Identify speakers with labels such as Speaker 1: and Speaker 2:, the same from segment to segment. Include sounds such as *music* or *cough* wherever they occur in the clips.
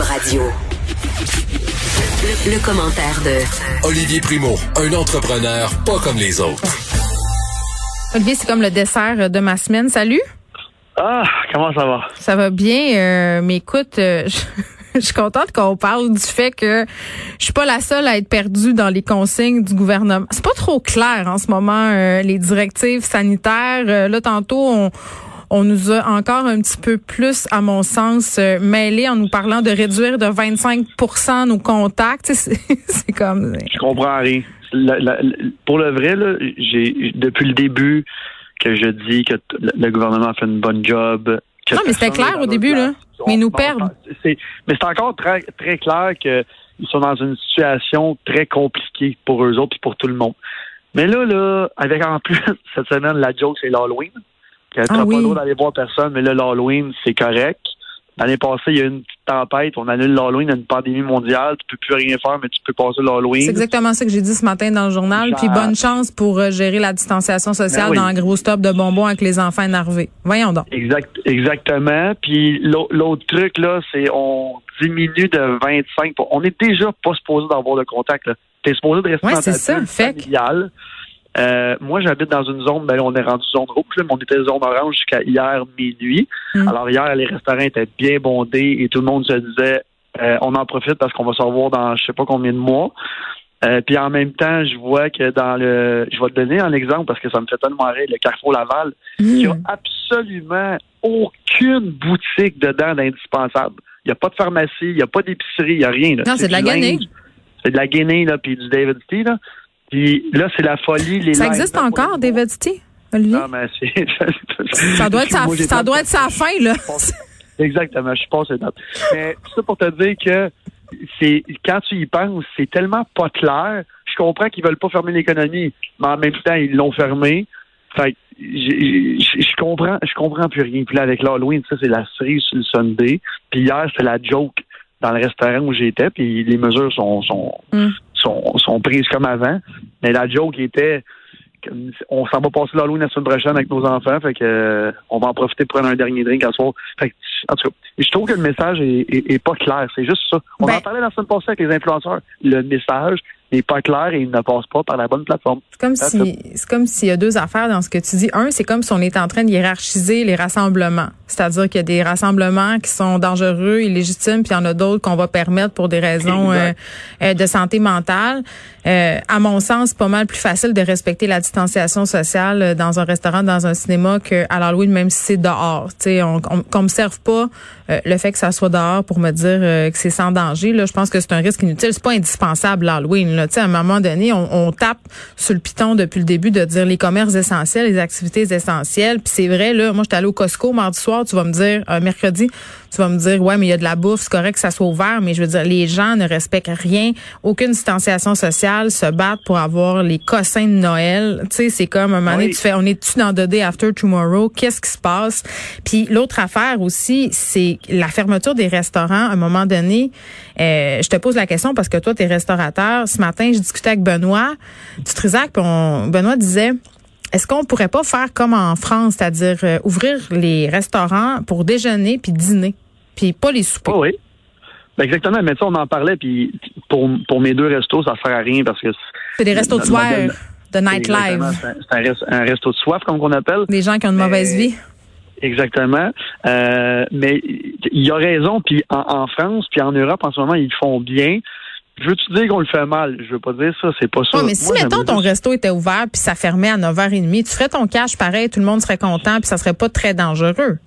Speaker 1: Radio. Le, le commentaire de
Speaker 2: Olivier Primo, un entrepreneur pas comme les autres.
Speaker 3: Olivier, c'est comme le dessert de ma semaine. Salut.
Speaker 4: Ah, comment ça va?
Speaker 3: Ça va bien, euh, mais écoute, euh, *laughs* je, je suis contente qu'on parle du fait que je suis pas la seule à être perdue dans les consignes du gouvernement. C'est pas trop clair en ce moment euh, les directives sanitaires. Euh, là, tantôt, on, on nous a encore un petit peu plus, à mon sens, euh, mêlés en nous parlant de réduire de 25% nos contacts. *laughs* C'est comme.
Speaker 4: Je comprends rien. La- la- pour le vrai, là, j'ai depuis le début que je dis que le gouvernement fait une bonne job. que
Speaker 3: Non, mais c'était clair au début, là. Mais ils nous perdent.
Speaker 4: c'est- Mais c'est encore très, très clair qu'ils sont dans une situation très compliquée pour eux autres et pour tout le monde. Mais là, là, avec en plus, *laughs* cette semaine, la joke, c'est l'Halloween. Qu'il n'y a
Speaker 3: Ah
Speaker 4: pas le d'aller voir personne, mais là, l'Halloween, c'est correct. L'année passée, il y a eu une petite tempête, on annule l'Halloween, il y a une pandémie mondiale, tu peux plus rien faire, mais tu peux passer l'Halloween.
Speaker 3: C'est exactement ça que j'ai dit ce matin dans le journal.
Speaker 4: Genre-
Speaker 3: Puis bonne chance pour euh, gérer la distanciation sociale
Speaker 4: Ben oui.
Speaker 3: dans un gros stop de bonbons avec les enfants énervés. Voyons donc.
Speaker 4: Exact, exactement. Puis l'au- l'autre truc, là, c'est on diminue de 25 pour- On est déjà pas supposé d'avoir de contact. Là. T'es supposé de rester
Speaker 3: Ouais,
Speaker 4: dans ta
Speaker 3: ça, fait que-.
Speaker 4: Euh, moi, j'habite dans une zone, ben, on est rendu zone rouge, là, mais on était zone orange jusqu'à hier minuit.
Speaker 3: Mm.
Speaker 4: Alors hier, les restaurants étaient bien bondés et tout le monde se disait euh, on en profite parce qu'on va se revoir dans je sais pas combien de mois. Euh, puis en même temps, je vois que dans le je vais te donner un exemple parce que ça me fait tellement rire, le Carrefour Laval, il n'y a absolument aucune boutique dedans d'indispensable. Il n'y a pas de pharmacie, il n'y a pas d'épicerie, il n'y a rien. là.
Speaker 3: Non, c'est de la Guinée.
Speaker 4: C'est de la Guinée, là, puis du David Tea, là. Puis là, c'est la folie. Les
Speaker 3: Ça existe encore, David Tea, Olivier?
Speaker 4: Non, mais c'est... *laughs*
Speaker 3: Ça doit être sa,
Speaker 4: Moi,
Speaker 3: ça doit être sa fin, là.
Speaker 4: Exactement, je suis passé date. Mais tout ça pour te dire que c'est quand tu y penses, c'est tellement pas clair. Je comprends qu'ils veulent pas fermer l'économie, mais en même temps, ils l'ont fermé. Fait je je comprends, je comprends plus rien. Puis là, avec l'Halloween, ça, c'est la cerise sur le Sunday. Puis hier, c'était la joke dans le restaurant où j'étais, puis les mesures sont, sont,
Speaker 3: Mm.
Speaker 4: Sont, sont prises comme avant. Mais la joke était on s'en va passer l'Halloween la semaine prochaine avec nos enfants, fait que euh, on va en profiter pour prendre un dernier drink à soir. Fait que, en tout cas, je trouve que le message est, est- est pas clair. C'est juste ça. On
Speaker 3: Ben-
Speaker 4: en parlait la semaine passée avec les influenceurs. Le message n'est pas clair et il ne passe pas par la bonne plateforme.
Speaker 3: C'est comme
Speaker 4: That's
Speaker 3: si, c'est comme s'il y a deux affaires dans ce que tu dis. Un, c'est comme si on était en train de hiérarchiser les rassemblements. C'est-à-dire qu'il y a des rassemblements qui sont dangereux, illégitimes, puis il y en a d'autres qu'on va permettre pour des raisons euh, euh, de santé mentale. Euh, à mon sens, c'est pas mal plus facile de respecter la distanciation sociale euh, dans un restaurant, dans un cinéma qu'à l'Halloween, même si c'est dehors. Tu sais, on, on, qu'on me serve pas euh, le fait que ça soit dehors pour me dire euh, que c'est sans danger. Là, je pense que c'est un risque inutile. C'est pas indispensable l'Halloween. Là. À un moment donné, on, on tape sur le piton depuis le début de dire les commerces essentiels, les activités essentielles. Puis c'est vrai, là, moi, j'étais allée au Costco mardi soir, tu vas me dire, euh, mercredi, tu vas me dire, ouais, mais il y a de la bouffe, c'est correct que ça soit ouvert, mais je veux dire, les gens ne respectent rien, aucune distanciation sociale, se battent pour avoir les cossins de Noël. Tu sais, c'est comme un moment donné,
Speaker 4: Oui.
Speaker 3: tu fais, on est-tu dans The Day After Tomorrow? Qu'est-ce qui se passe? Puis l'autre affaire aussi, c'est la fermeture des restaurants. À un moment donné, euh, je te pose la question parce que toi, tu es restaurateur. Ce matin, je discutais avec Benoît du Trisac, puis on- Benoît disait, est-ce qu'on pourrait pas faire comme en France, c'est-à-dire euh, ouvrir les restaurants pour déjeuner puis dîner, puis pas les souper?
Speaker 4: Oh oui. Ben exactement, mais ça, on en parlait, puis pour, pour mes deux restos, ça sert à rien parce que
Speaker 3: C'est des restos de soir, de nightlife.
Speaker 4: C'est un, resto de soif, comme on appelle.
Speaker 3: Des gens qui ont une
Speaker 4: Mais-
Speaker 3: mauvaise vie.
Speaker 4: Exactement. Euh, mais il a raison. Puis en, en France, puis en Europe, en ce moment, ils font bien. Je veux-tu dire qu'on le fait mal? Je veux pas dire ça, c'est pas ça.
Speaker 3: Ouais, mais si,
Speaker 4: Moi,
Speaker 3: mettons, ton resto était ouvert puis ça fermait à 9h30, tu ferais ton cash pareil, tout le monde serait content puis ça serait pas très dangereux.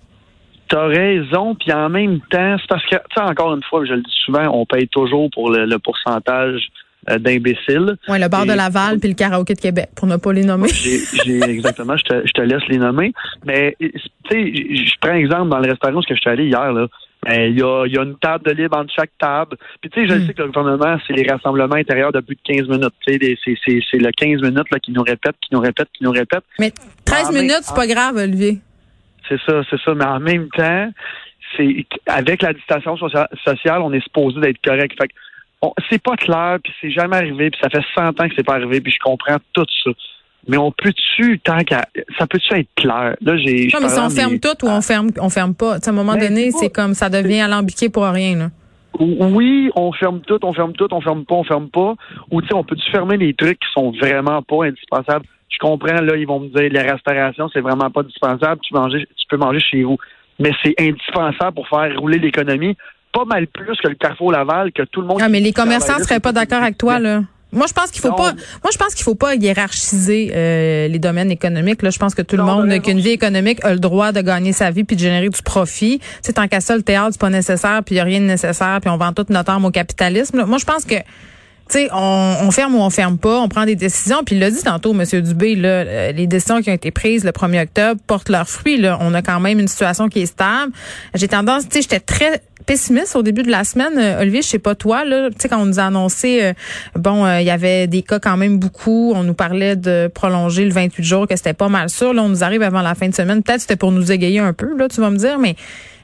Speaker 4: T'as raison, puis en même temps, c'est parce que, tu sais, encore une fois, je le dis souvent, on paye toujours pour le, le pourcentage euh, d'imbéciles.
Speaker 3: Ouais, le bar de Laval puis le karaoké de Québec, pour ne pas les nommer.
Speaker 4: J'ai, j'ai- *laughs* exactement, je te, je te laisse les nommer. Mais tu sais, je je prends exemple dans le restaurant où je suis allé hier là. Ben, il y a, y a une table de libre entre chaque table. Puis tu sais, je
Speaker 3: Hmm.
Speaker 4: sais que le gouvernement, c'est les rassemblements intérieurs de plus de 15 minutes. Tu sais, des- c'est, c'est, c'est le 15 minutes là, qui nous répète, qui nous répète, qui nous répète.
Speaker 3: Mais 13
Speaker 4: Ah, mais-
Speaker 3: minutes, c'est pas grave, Olivier.
Speaker 4: C'est ça, c'est ça. Mais en même temps, c'est avec la distanciation socia- sociale, on est supposé d'être correct. Fait c'est pas clair, puis c'est jamais arrivé, puis ça fait 100 ans que c'est pas arrivé, puis je comprends tout ça. Mais on peut-tu, tant qu'à, ça peut-tu être clair? Là, j'ai.
Speaker 3: Non, mais si on ferme tout ou on ferme, on ferme pas. À un moment
Speaker 4: Ben,
Speaker 3: donné,
Speaker 4: c'est
Speaker 3: comme ça devient alambiqué pour rien, là.
Speaker 4: Oui, on ferme tout, on ferme tout, on ferme pas, on ferme pas. Ou tu sais, on peut-tu fermer les trucs qui sont vraiment pas indispensables? Je comprends, là, ils vont me dire la restauration, c'est vraiment pas indispensable, tu, tu peux manger chez vous. Mais c'est indispensable pour faire rouler l'économie, pas mal plus que le Carrefour Laval, que tout le monde.
Speaker 3: Ah, mais les commerçants seraient pas d'accord avec toi, là. Moi, je pense qu'il faut
Speaker 4: Non.
Speaker 3: pas. Moi, je pense qu'il faut pas hiérarchiser euh, les domaines économiques. Là, je pense que tout le monde qui a une vie économique a le droit de gagner sa vie puis de générer du profit. Sais, tant qu'à ça, le théâtre c'est pas nécessaire, puis il y a rien de nécessaire, puis on vend toute notre arme au capitalisme. là. Moi, je pense que tu sais, on, on ferme ou on ferme pas, on prend des décisions. Puis il l'a dit tantôt, M. Dubé, là, euh, les décisions qui ont été prises le 1er octobre portent leurs fruits. Là. On a quand même une situation qui est stable. J'ai tendance, tu sais, j'étais très pessimiste au début de la semaine. Euh, Olivier, je sais pas toi, là, tu sais, quand on nous a annoncé, euh, bon, euh, il y avait des cas quand même beaucoup. On nous parlait de prolonger le 28 jours, que c'était pas mal sûr. Là, on nous arrive avant la fin de semaine. Peut-être c'était pour nous égayer un peu, là, tu vas me dire, mais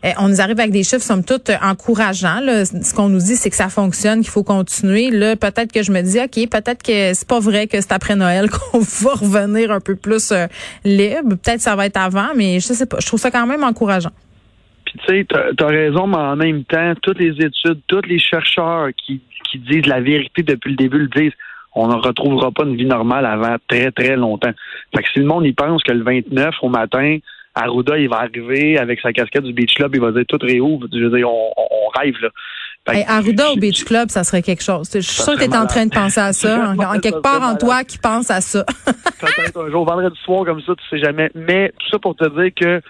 Speaker 3: euh, on nous arrive avec des chiffres, somme toute, euh, encourageants. Là. Ce qu'on nous dit, c'est que ça fonctionne, qu'il faut continuer. Là, peut-être que je me dis, OK, peut-être que c'est pas vrai que c'est après Noël *laughs* qu'on va revenir un peu plus libre. Peut-être ça va être avant, mais je sais pas. Je trouve ça quand même encourageant.
Speaker 4: Puis tu sais, t'as as raison, mais en même temps, toutes les études, tous les chercheurs qui, qui disent la vérité depuis le début le disent. On ne retrouvera pas une vie normale avant très, très longtemps. Fait que si le monde y pense que le 29 au matin, Arruda, il va arriver avec sa casquette du Beach Club, il va dire tout réouvre. Je veux dire, on, rêve, là.
Speaker 3: Hey, Arruda au Beach Club, ça serait quelque chose. Je suis
Speaker 4: Ça
Speaker 3: sûre que tu es en train de penser à *laughs* ça. En, en quelque part en toi qui pense à ça.
Speaker 4: peut-être un jour, vendredi soir comme ça, tu sais jamais. Mais tout ça pour te dire que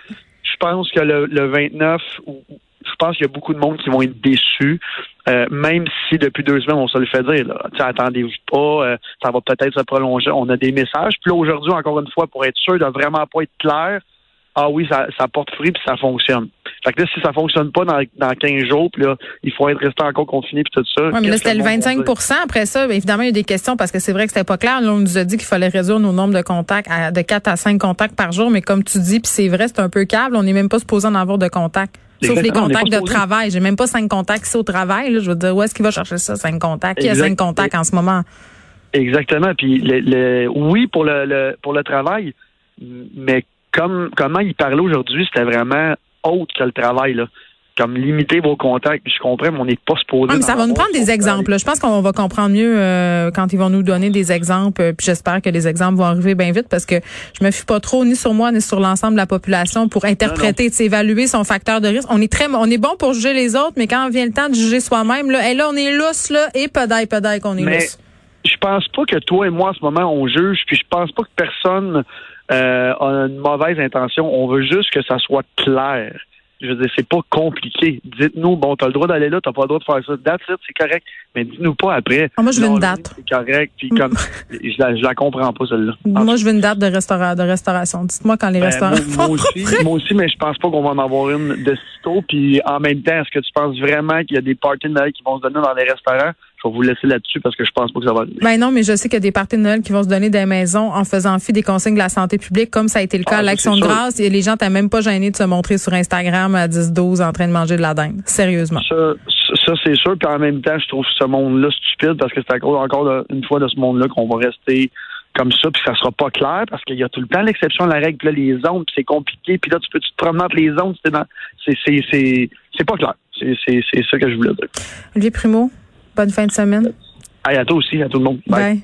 Speaker 4: pense que le, le 29, ou- je pense qu'il y a beaucoup de monde qui vont être déçus, euh, même si depuis deux semaines, on se le fait dire. Attendez-vous pas, euh, ça va peut-être se prolonger. On a des messages. Puis là, aujourd'hui, encore une fois, pour être sûr de vraiment pas être clair, ah oui, ça, ça porte fruit puis ça fonctionne. Fait que là, si ça fonctionne pas dans, dans 15 jours, puis là, il faut être resté encore confiné puis tout ça.
Speaker 3: Oui, mais là, c'était le
Speaker 4: monde va
Speaker 3: 25
Speaker 4: dire?
Speaker 3: Après ça, bien, évidemment, il y a des questions parce que c'est vrai que c'était pas clair. Là, on nous a dit qu'il fallait réduire nos nombres de contacts à, de 4 à 5 contacts par jour. Mais comme tu dis, puis c'est vrai, c'est un peu câble. On n'est même pas supposé en avoir de contacts. Sauf les contacts de travail. J'ai même pas cinq contacts ici au travail. là. Je veux dire, où est-ce qu'il va chercher ça, cinq contacts? Qui a cinq contacts en ce moment?
Speaker 4: Exactement. Puis le, le- oui pour le, le- pour le travail, mais comme comment il parlait aujourd'hui, c'était vraiment autre que le travail là. Comme limiter vos contacts. Je comprends, mais on n'est pas supposé.
Speaker 3: Ah, mais ça va nous prendre des exemples. là. Je pense qu'on va comprendre mieux euh, quand ils vont nous donner des exemples. Puis j'espère que les exemples vont arriver bien vite parce que je me fie pas trop ni sur moi ni sur l'ensemble de la population pour interpréter, évaluer son facteur de risque. On est très, on est bon pour juger les autres, mais quand vient le temps de juger soi-même, là, et là on est lousse là et pedaille pedaille qu'on est
Speaker 4: Mais
Speaker 3: lousse.
Speaker 4: je pense pas que toi et moi, en ce moment, on juge, puis je pense pas que personne euh, a une mauvaise intention. On veut juste que ça soit clair. Je veux dire, c'est pas compliqué. Dites-nous, bon, t'as le droit d'aller là, t'as pas le droit de faire ça. Date, c'est correct. Mais dis-nous pas après.
Speaker 3: Ah, moi, je veux une date.
Speaker 4: C'est correct. Puis comme, je la, je la comprends pas, celle-là.
Speaker 3: Moi, je veux une date de, restaura de restauration. Dites-moi quand les
Speaker 4: Ben,
Speaker 3: restaurants
Speaker 4: moi, moi aussi, moi aussi, mais je pense pas qu'on va en avoir une de sitôt. Puis en même temps, est-ce que tu penses vraiment qu'il y a des parties de Noël qui vont se donner dans les restaurants? Je vais vous laisser là-dessus parce que je pense pas que ça va arriver.
Speaker 3: Ben non, mais je sais qu'il y a des parties de Noël qui vont se donner des maisons en faisant fi des consignes de la santé publique, comme ça a été le cas
Speaker 4: Ah,
Speaker 3: à
Speaker 4: ça,
Speaker 3: l'Action de grâce. Et les gens t'as même pas gêné de se montrer sur Instagram à 10-12 en train de manger de la dinde. Sérieusement.
Speaker 4: Ça, ça c'est sûr. Puis en même temps, je trouve ce monde-là stupide parce que c'est à cause encore de- une fois de ce monde-là qu'on va rester comme ça, puis ça sera pas clair parce qu'il y a tout le temps l'exception à la règle. Puis là, les zones, puis c'est compliqué. Puis là, tu peux tu te promener entre les zones. C'est dans, c'est, pas clair. C'est ça que je voulais dire.
Speaker 3: Olivier Primo, bonne fin de semaine.
Speaker 4: Hey, à toi aussi, à tout le monde. Bye.
Speaker 3: Bye.